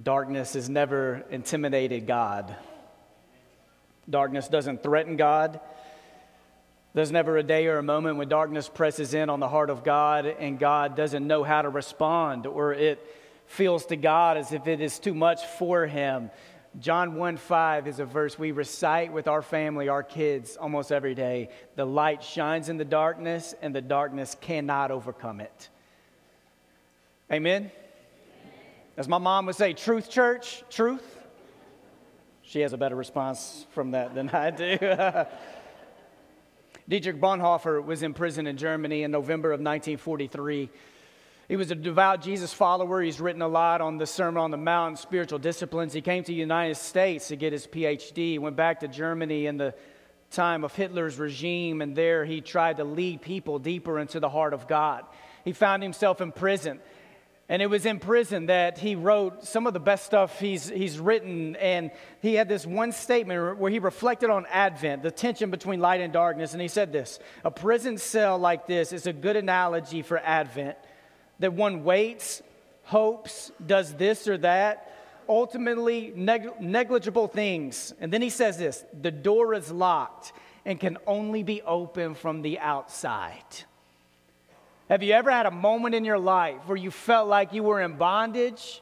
Darkness has never intimidated God. Darkness doesn't threaten God. There's never a day or a moment when darkness presses in on the heart of God and God doesn't know how to respond or it feels to God as if it is too much for him. John 1 5 is a verse we recite with our family, our kids, almost every day. The light shines in the darkness, and the darkness cannot overcome it. Amen? As my mom would say, truth, church, truth. She has a better response from that than I do. Dietrich Bonhoeffer was in prison in Germany in November of 1943. He was a devout Jesus follower. He's written a lot on the Sermon on the Mount, spiritual disciplines. He came to the United States to get his PhD. Went back to Germany in the time of Hitler's regime, and there he tried to lead people deeper into the heart of God. He found himself in prison. And it was in prison that he wrote some of the best stuff he's, he's written. And he had this one statement where he reflected on Advent, the tension between light and darkness. And he said this A prison cell like this is a good analogy for Advent, that one waits, hopes, does this or that, ultimately neg- negligible things. And then he says this the door is locked and can only be opened from the outside. Have you ever had a moment in your life where you felt like you were in bondage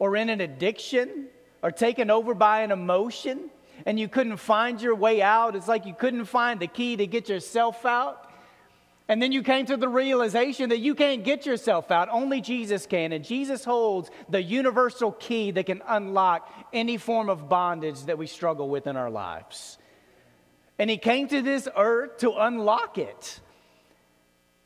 or in an addiction or taken over by an emotion and you couldn't find your way out? It's like you couldn't find the key to get yourself out. And then you came to the realization that you can't get yourself out. Only Jesus can. And Jesus holds the universal key that can unlock any form of bondage that we struggle with in our lives. And He came to this earth to unlock it.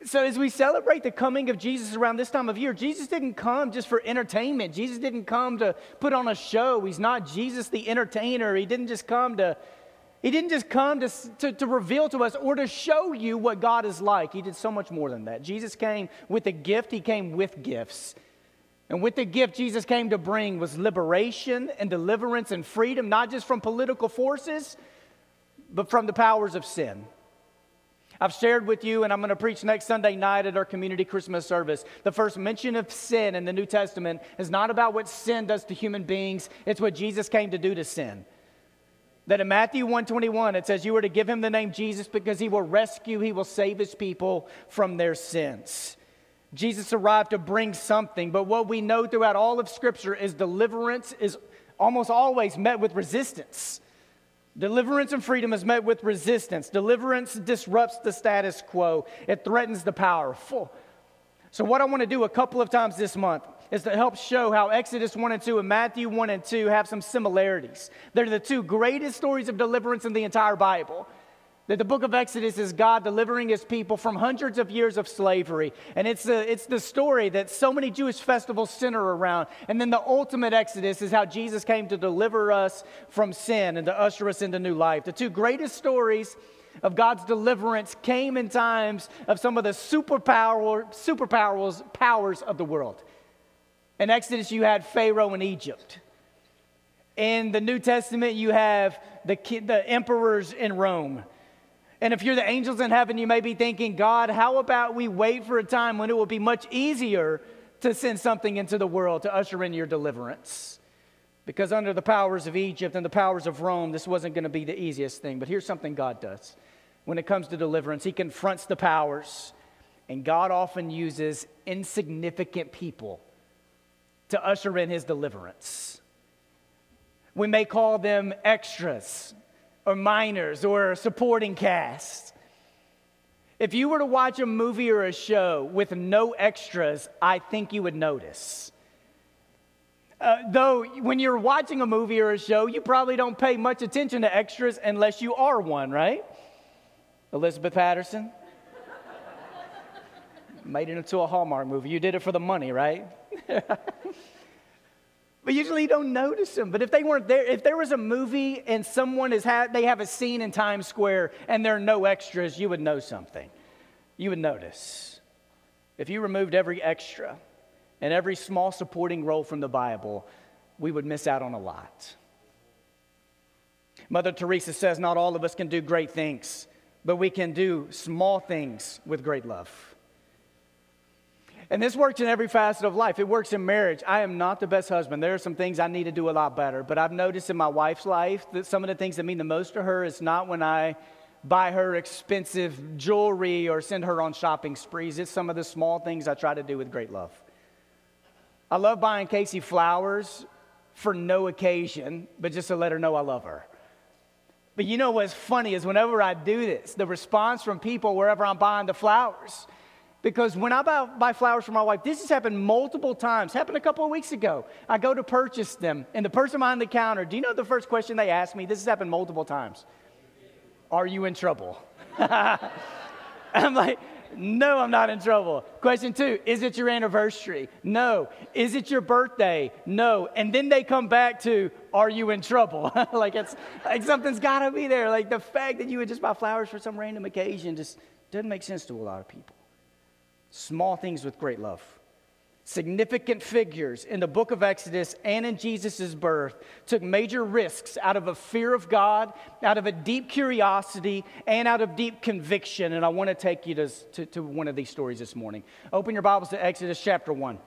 So, as we celebrate the coming of Jesus around this time of year, Jesus didn't come just for entertainment. Jesus didn't come to put on a show. He's not Jesus the entertainer. He didn't just come to, he didn't just come to, to, to reveal to us or to show you what God is like. He did so much more than that. Jesus came with a gift, he came with gifts. And with the gift Jesus came to bring was liberation and deliverance and freedom, not just from political forces, but from the powers of sin. I've shared with you, and I'm going to preach next Sunday night at our community Christmas service. The first mention of sin in the New Testament is not about what sin does to human beings, it's what Jesus came to do to sin. That in Matthew 121, it says, You are to give him the name Jesus because he will rescue, he will save his people from their sins. Jesus arrived to bring something, but what we know throughout all of Scripture is deliverance is almost always met with resistance. Deliverance and freedom is met with resistance. Deliverance disrupts the status quo, it threatens the powerful. So, what I want to do a couple of times this month is to help show how Exodus 1 and 2 and Matthew 1 and 2 have some similarities. They're the two greatest stories of deliverance in the entire Bible. That the book of Exodus is God delivering his people from hundreds of years of slavery. And it's, a, it's the story that so many Jewish festivals center around. And then the ultimate Exodus is how Jesus came to deliver us from sin and to usher us into new life. The two greatest stories of God's deliverance came in times of some of the superpower, superpowers powers of the world. In Exodus, you had Pharaoh in Egypt. In the New Testament, you have the, the emperors in Rome. And if you're the angels in heaven, you may be thinking, God, how about we wait for a time when it will be much easier to send something into the world to usher in your deliverance? Because under the powers of Egypt and the powers of Rome, this wasn't going to be the easiest thing. But here's something God does when it comes to deliverance He confronts the powers, and God often uses insignificant people to usher in His deliverance. We may call them extras or minors or supporting cast. If you were to watch a movie or a show with no extras, I think you would notice. Uh, though, when you're watching a movie or a show, you probably don't pay much attention to extras unless you are one, right? Elizabeth Patterson? Made it into a Hallmark movie. You did it for the money, right? But usually you don't notice them. But if they weren't there, if there was a movie and someone is ha- they have a scene in Times Square and there are no extras, you would know something. You would notice. If you removed every extra and every small supporting role from the Bible, we would miss out on a lot. Mother Teresa says not all of us can do great things, but we can do small things with great love. And this works in every facet of life. It works in marriage. I am not the best husband. There are some things I need to do a lot better. But I've noticed in my wife's life that some of the things that mean the most to her is not when I buy her expensive jewelry or send her on shopping sprees. It's some of the small things I try to do with great love. I love buying Casey flowers for no occasion, but just to let her know I love her. But you know what's funny is whenever I do this, the response from people wherever I'm buying the flowers, because when I buy, buy, flowers for my wife, this has happened multiple times. Happened a couple of weeks ago. I go to purchase them, and the person behind the counter, do you know the first question they ask me? This has happened multiple times. Are you in trouble? I'm like, no, I'm not in trouble. Question two, is it your anniversary? No. Is it your birthday? No. And then they come back to, are you in trouble? like it's like something's gotta be there. Like the fact that you would just buy flowers for some random occasion just doesn't make sense to a lot of people. Small things with great love significant figures in the book of Exodus and in Jesus' birth took major risks out of a fear of God, out of a deep curiosity, and out of deep conviction. And I want to take you to, to, to, one of these stories this morning. Open your Bibles to Exodus chapter 1.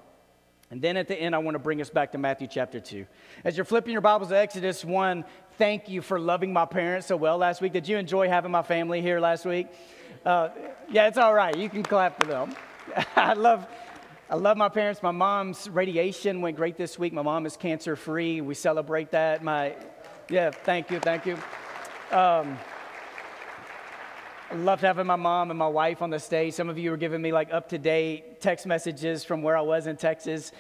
And then at the end, I want to bring us back to Matthew chapter 2. As you're flipping your Bibles to Exodus 1, thank you for loving my parents so well last week. Did you enjoy having my family here last week? Uh, yeah, it's all right. You can clap for them. I love I love my parents. My mom's radiation went great this week. My mom is cancer free. We celebrate that. My, yeah, thank you, thank you. Um, I loved having my mom and my wife on the stage. Some of you were giving me like up to date text messages from where I was in Texas.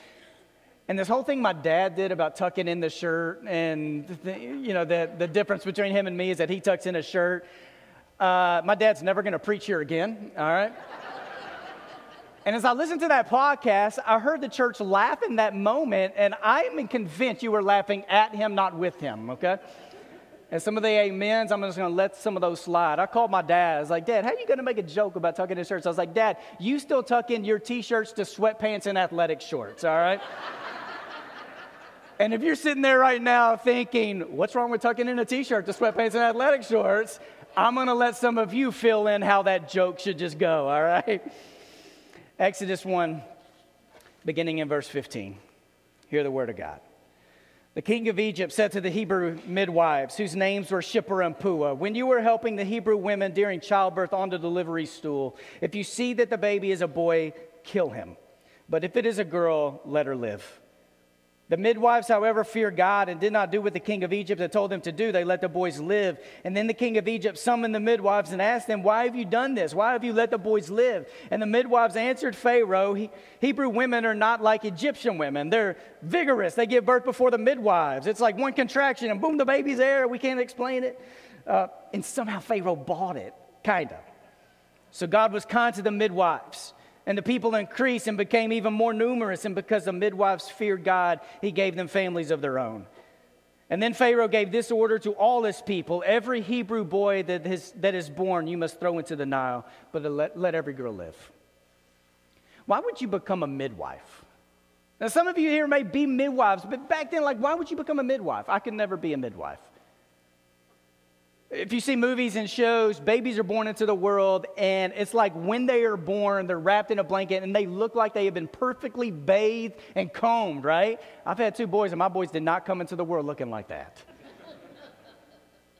And this whole thing my dad did about tucking in the shirt, and the, you know, the, the difference between him and me is that he tucks in a shirt. Uh, my dad's never going to preach here again, all right? And as I listened to that podcast, I heard the church laugh in that moment, and I'm convinced you were laughing at him, not with him, okay? And some of the amens, I'm just gonna let some of those slide. I called my dad. I was like, Dad, how are you gonna make a joke about tucking in shirts? I was like, Dad, you still tuck in your t shirts to sweatpants and athletic shorts, all right? and if you're sitting there right now thinking, What's wrong with tucking in a t shirt to sweatpants and athletic shorts? I'm gonna let some of you fill in how that joke should just go, all right? Exodus 1, beginning in verse 15. Hear the word of God. The king of Egypt said to the Hebrew midwives, whose names were Shiphrah and Puah, When you are helping the Hebrew women during childbirth on the delivery stool, if you see that the baby is a boy, kill him. But if it is a girl, let her live. The midwives, however, feared God and did not do what the king of Egypt had told them to do. They let the boys live. And then the king of Egypt summoned the midwives and asked them, Why have you done this? Why have you let the boys live? And the midwives answered Pharaoh, Hebrew women are not like Egyptian women. They're vigorous. They give birth before the midwives. It's like one contraction and boom, the baby's there. We can't explain it. Uh, and somehow Pharaoh bought it, kind of. So God was kind to the midwives. And the people increased and became even more numerous. And because the midwives feared God, he gave them families of their own. And then Pharaoh gave this order to all his people every Hebrew boy that is, that is born, you must throw into the Nile, but let, let every girl live. Why would you become a midwife? Now, some of you here may be midwives, but back then, like, why would you become a midwife? I could never be a midwife. If you see movies and shows, babies are born into the world, and it's like when they are born, they're wrapped in a blanket and they look like they have been perfectly bathed and combed, right? I've had two boys, and my boys did not come into the world looking like that.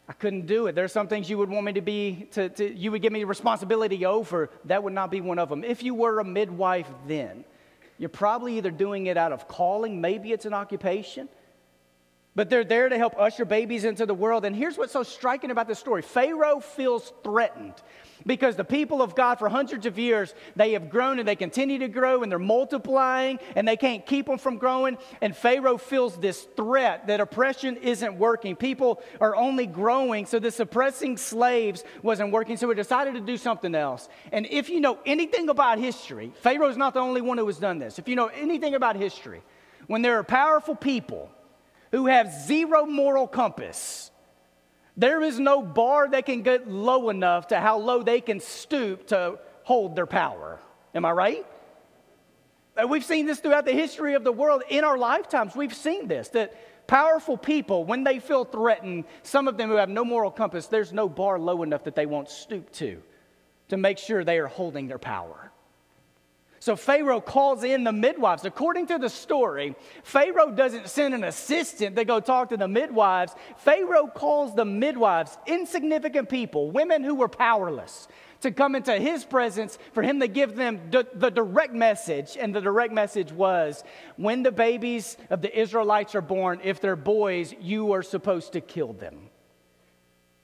I couldn't do it. There's some things you would want me to be, to, to, you would give me responsibility over. That would not be one of them. If you were a midwife then, you're probably either doing it out of calling, maybe it's an occupation but they're there to help usher babies into the world. And here's what's so striking about this story Pharaoh feels threatened because the people of God, for hundreds of years, they have grown and they continue to grow and they're multiplying and they can't keep them from growing. And Pharaoh feels this threat that oppression isn't working. People are only growing, so this oppressing slaves wasn't working, so he decided to do something else. And if you know anything about history, Pharaoh's not the only one who has done this. If you know anything about history, when there are powerful people, who have zero moral compass. There is no bar that can get low enough to how low they can stoop to hold their power. Am I right? We've seen this throughout the history of the world in our lifetimes. We've seen this that powerful people, when they feel threatened, some of them who have no moral compass, there's no bar low enough that they won't stoop to to make sure they are holding their power. So Pharaoh calls in the midwives. According to the story, Pharaoh doesn't send an assistant to go talk to the midwives. Pharaoh calls the midwives, insignificant people, women who were powerless, to come into his presence for him to give them the, the direct message. And the direct message was when the babies of the Israelites are born, if they're boys, you are supposed to kill them.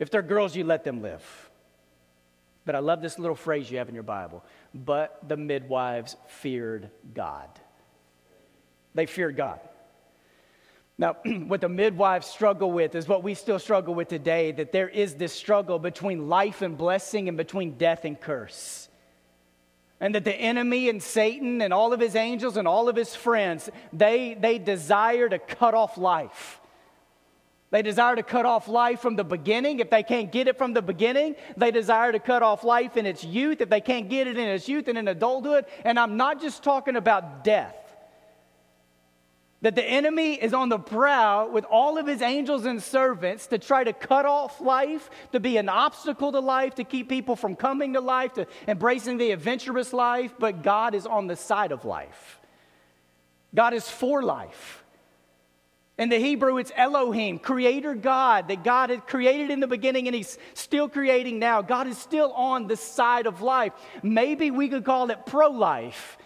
If they're girls, you let them live. But I love this little phrase you have in your Bible. But the midwives feared God. They feared God. Now, what the midwives struggle with is what we still struggle with today that there is this struggle between life and blessing and between death and curse. And that the enemy and Satan and all of his angels and all of his friends, they, they desire to cut off life. They desire to cut off life from the beginning. If they can't get it from the beginning, they desire to cut off life in its youth. If they can't get it in its youth and in adulthood, and I'm not just talking about death. That the enemy is on the prowl with all of his angels and servants to try to cut off life, to be an obstacle to life, to keep people from coming to life, to embracing the adventurous life, but God is on the side of life. God is for life. In the Hebrew, it's Elohim, creator God, that God had created in the beginning and He's still creating now. God is still on the side of life. Maybe we could call it pro life,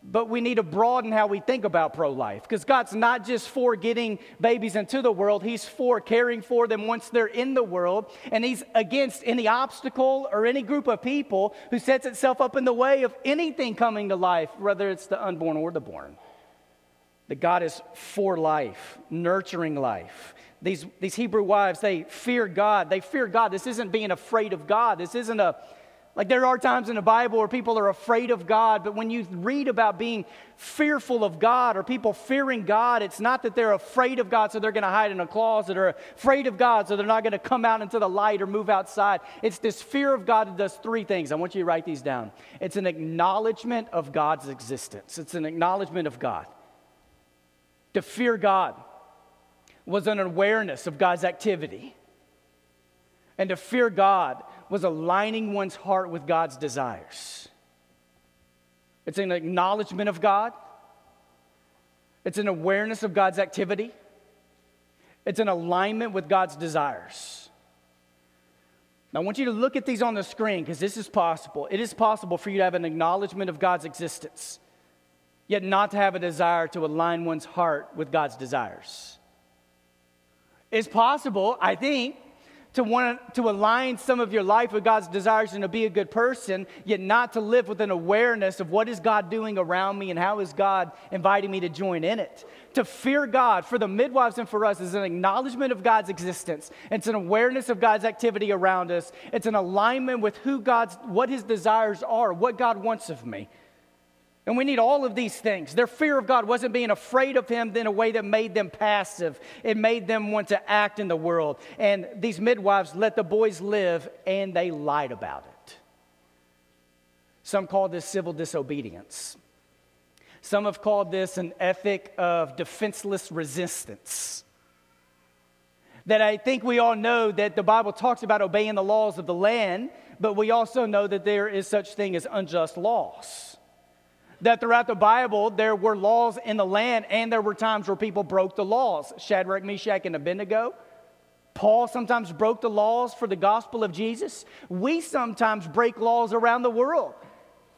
but we need to broaden how we think about pro life because God's not just for getting babies into the world, He's for caring for them once they're in the world. And He's against any obstacle or any group of people who sets itself up in the way of anything coming to life, whether it's the unborn or the born that God is for life, nurturing life. These, these Hebrew wives, they fear God. They fear God. This isn't being afraid of God. This isn't a, like there are times in the Bible where people are afraid of God, but when you read about being fearful of God or people fearing God, it's not that they're afraid of God so they're going to hide in a closet or afraid of God so they're not going to come out into the light or move outside. It's this fear of God that does three things. I want you to write these down. It's an acknowledgement of God's existence, it's an acknowledgement of God. To fear God was an awareness of God's activity. And to fear God was aligning one's heart with God's desires. It's an acknowledgement of God, it's an awareness of God's activity, it's an alignment with God's desires. Now, I want you to look at these on the screen because this is possible. It is possible for you to have an acknowledgement of God's existence yet not to have a desire to align one's heart with God's desires. It's possible, I think, to want to align some of your life with God's desires and to be a good person, yet not to live with an awareness of what is God doing around me and how is God inviting me to join in it. To fear God for the midwives and for us is an acknowledgement of God's existence. It's an awareness of God's activity around us. It's an alignment with who God's what his desires are, what God wants of me. And we need all of these things. Their fear of God wasn't being afraid of Him in a way that made them passive. It made them want to act in the world. And these midwives let the boys live, and they lied about it. Some call this civil disobedience. Some have called this an ethic of defenseless resistance. That I think we all know that the Bible talks about obeying the laws of the land, but we also know that there is such thing as unjust laws that throughout the Bible there were laws in the land and there were times where people broke the laws. Shadrach, Meshach, and Abednego. Paul sometimes broke the laws for the gospel of Jesus. We sometimes break laws around the world.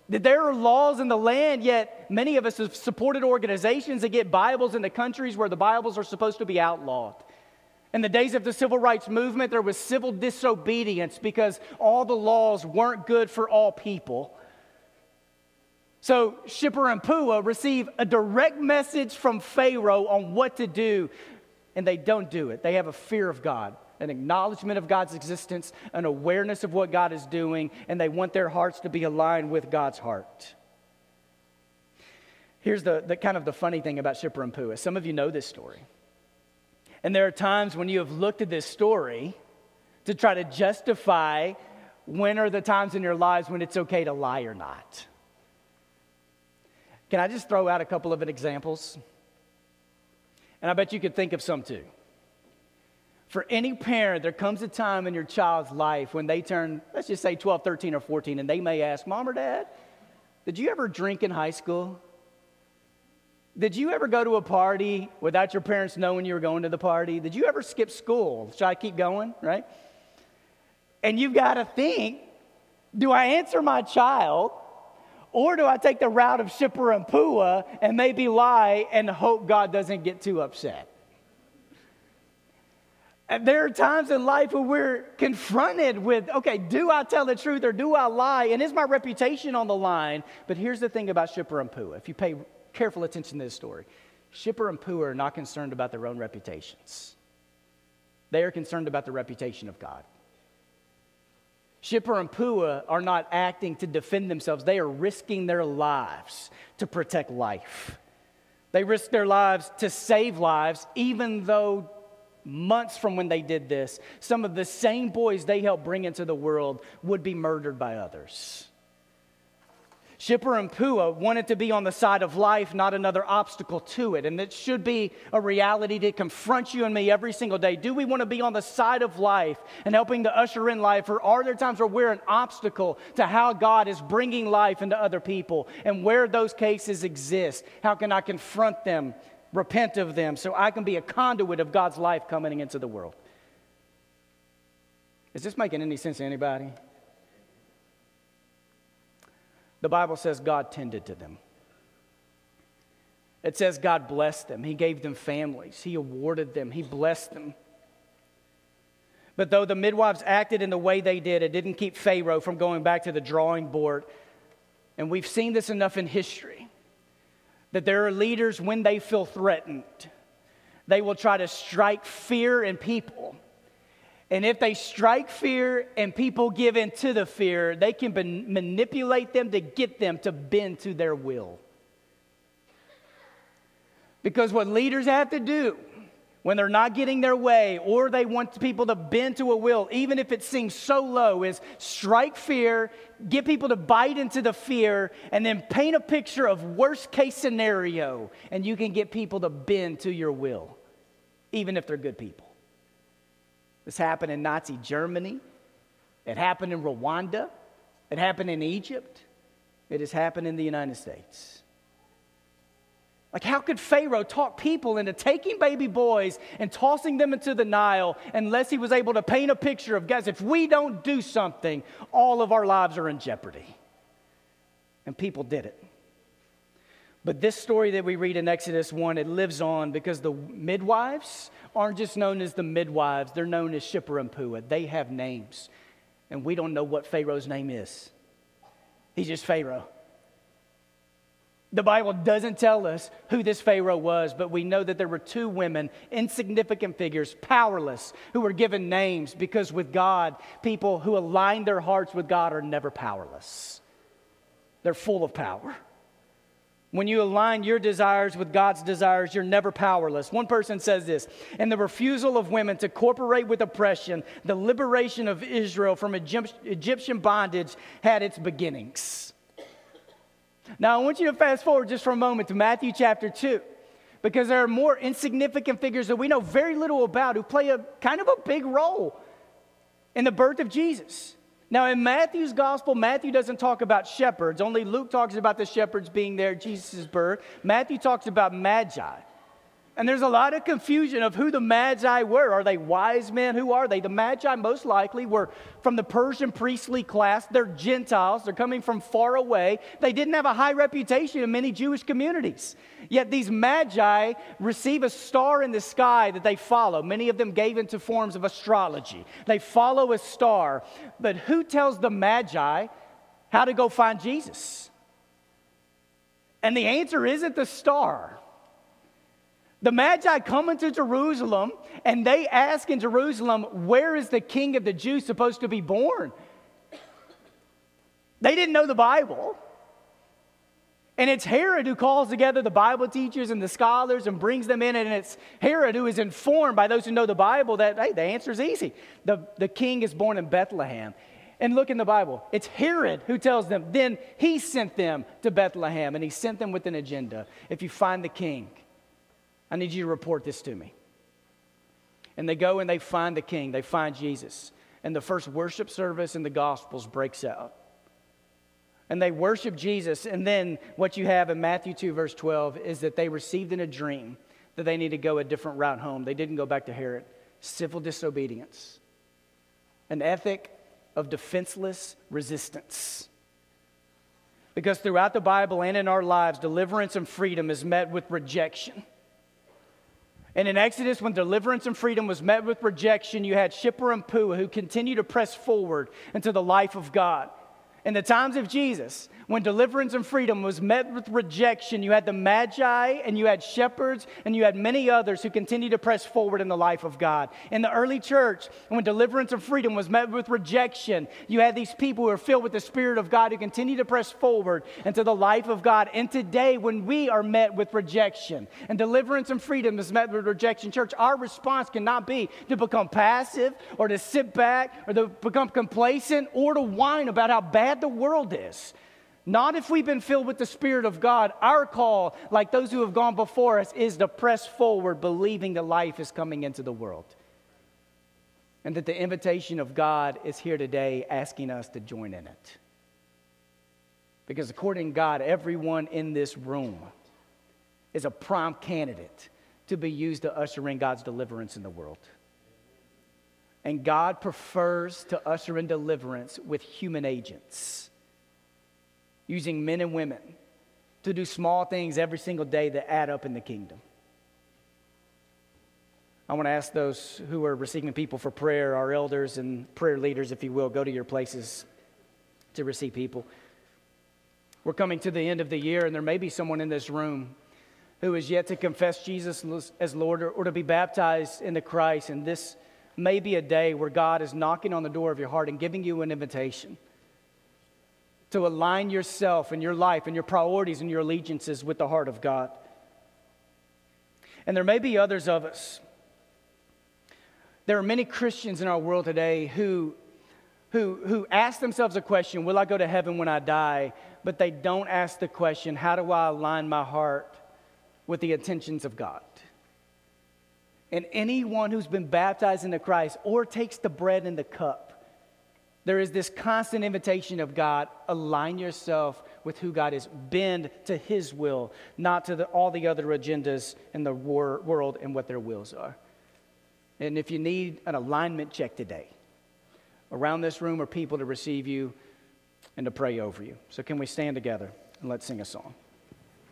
That there are laws in the land, yet many of us have supported organizations that get Bibles in the countries where the Bibles are supposed to be outlawed. In the days of the civil rights movement, there was civil disobedience because all the laws weren't good for all people. So Shiphrah and Puah receive a direct message from Pharaoh on what to do, and they don't do it. They have a fear of God, an acknowledgement of God's existence, an awareness of what God is doing, and they want their hearts to be aligned with God's heart. Here's the, the kind of the funny thing about Shiphrah and Puah. Some of you know this story. And there are times when you have looked at this story to try to justify when are the times in your lives when it's okay to lie or not. Can I just throw out a couple of examples? And I bet you could think of some too. For any parent, there comes a time in your child's life when they turn, let's just say 12, 13, or 14, and they may ask, Mom or Dad, Did you ever drink in high school? Did you ever go to a party without your parents knowing you were going to the party? Did you ever skip school? Should I keep going, right? And you've got to think do I answer my child or do I take the route of Shiphrah and Puah and maybe lie and hope God doesn't get too upset? And there are times in life where we're confronted with, okay, do I tell the truth or do I lie? And is my reputation on the line? But here's the thing about Shiphrah and Puah. If you pay careful attention to this story, Shiphrah and Puah are not concerned about their own reputations. They are concerned about the reputation of God. Shiphrah and Puah are not acting to defend themselves, they are risking their lives to protect life. They risk their lives to save lives, even though months from when they did this, some of the same boys they helped bring into the world would be murdered by others. Shiphrah and Puah wanted to be on the side of life, not another obstacle to it. And it should be a reality to confront you and me every single day. Do we want to be on the side of life and helping to usher in life? Or are there times where we're an obstacle to how God is bringing life into other people? And where those cases exist, how can I confront them, repent of them, so I can be a conduit of God's life coming into the world? Is this making any sense to anybody? The Bible says God tended to them. It says God blessed them. He gave them families. He awarded them. He blessed them. But though the midwives acted in the way they did, it didn't keep Pharaoh from going back to the drawing board. And we've seen this enough in history that there are leaders when they feel threatened, they will try to strike fear in people and if they strike fear and people give in to the fear, they can manipulate them to get them to bend to their will. Because what leaders have to do when they're not getting their way or they want people to bend to a will, even if it seems so low, is strike fear, get people to bite into the fear, and then paint a picture of worst case scenario, and you can get people to bend to your will, even if they're good people. This happened in Nazi Germany. It happened in Rwanda. It happened in Egypt. It has happened in the United States. Like, how could Pharaoh talk people into taking baby boys and tossing them into the Nile unless he was able to paint a picture of, guys, if we don't do something, all of our lives are in jeopardy? And people did it. But this story that we read in Exodus 1, it lives on because the midwives aren't just known as the midwives, they're known as Shiphrah and Puah. They have names, and we don't know what Pharaoh's name is. He's just Pharaoh. The Bible doesn't tell us who this Pharaoh was, but we know that there were two women, insignificant figures, powerless, who were given names because with God, people who align their hearts with God are never powerless. They're full of power. When you align your desires with God's desires, you're never powerless. One person says this, and the refusal of women to cooperate with oppression, the liberation of Israel from Egyptian bondage had its beginnings. Now, I want you to fast forward just for a moment to Matthew chapter 2, because there are more insignificant figures that we know very little about who play a kind of a big role in the birth of Jesus. Now, in Matthew's gospel, Matthew doesn't talk about shepherds. Only Luke talks about the shepherds being there at Jesus' birth. Matthew talks about magi. And there's a lot of confusion of who the Magi were. Are they wise men? Who are they? The Magi, most likely, were from the Persian priestly class. They're Gentiles, they're coming from far away. They didn't have a high reputation in many Jewish communities. Yet these Magi receive a star in the sky that they follow. Many of them gave into forms of astrology. They follow a star. But who tells the Magi how to go find Jesus? And the answer isn't the star. The Magi come into Jerusalem and they ask in Jerusalem, Where is the king of the Jews supposed to be born? They didn't know the Bible. And it's Herod who calls together the Bible teachers and the scholars and brings them in. And it's Herod who is informed by those who know the Bible that, hey, the answer is easy. The, the king is born in Bethlehem. And look in the Bible. It's Herod who tells them. Then he sent them to Bethlehem and he sent them with an agenda. If you find the king, I need you to report this to me. And they go and they find the king, they find Jesus. And the first worship service in the Gospels breaks out. and they worship Jesus. And then what you have in Matthew 2, verse 12, is that they received in a dream that they need to go a different route home. They didn't go back to Herod. Civil disobedience, an ethic of defenseless resistance. Because throughout the Bible and in our lives, deliverance and freedom is met with rejection. And in Exodus, when deliverance and freedom was met with rejection, you had Shiphrah and Puah who continued to press forward into the life of God. In the times of Jesus, when deliverance and freedom was met with rejection, you had the Magi and you had shepherds and you had many others who continued to press forward in the life of God. In the early church, when deliverance and freedom was met with rejection, you had these people who are filled with the Spirit of God who continue to press forward into the life of God. And today, when we are met with rejection and deliverance and freedom is met with rejection, church, our response cannot be to become passive or to sit back or to become complacent or to whine about how bad the world is. Not if we've been filled with the Spirit of God. Our call, like those who have gone before us, is to press forward, believing that life is coming into the world. And that the invitation of God is here today asking us to join in it. Because according to God, everyone in this room is a prime candidate to be used to usher in God's deliverance in the world. And God prefers to usher in deliverance with human agents, using men and women to do small things every single day that add up in the kingdom. I want to ask those who are receiving people for prayer, our elders and prayer leaders, if you will, go to your places to receive people. We're coming to the end of the year, and there may be someone in this room who is yet to confess Jesus as Lord or, or to be baptized into Christ. And this may be a day where God is knocking on the door of your heart and giving you an invitation to align yourself and your life and your priorities and your allegiances with the heart of God. And there may be others of us. There are many Christians in our world today who, who, who ask themselves a question Will I go to heaven when I die? But they don't ask the question How do I align my heart with the intentions of God? And anyone who's been baptized into Christ or takes the bread and the cup, there is this constant invitation of God align yourself with who God is, bend to His will, not to the, all the other agendas in the war, world and what their wills are. And if you need an alignment check today, around this room are people to receive you and to pray over you. So, can we stand together and let's sing a song?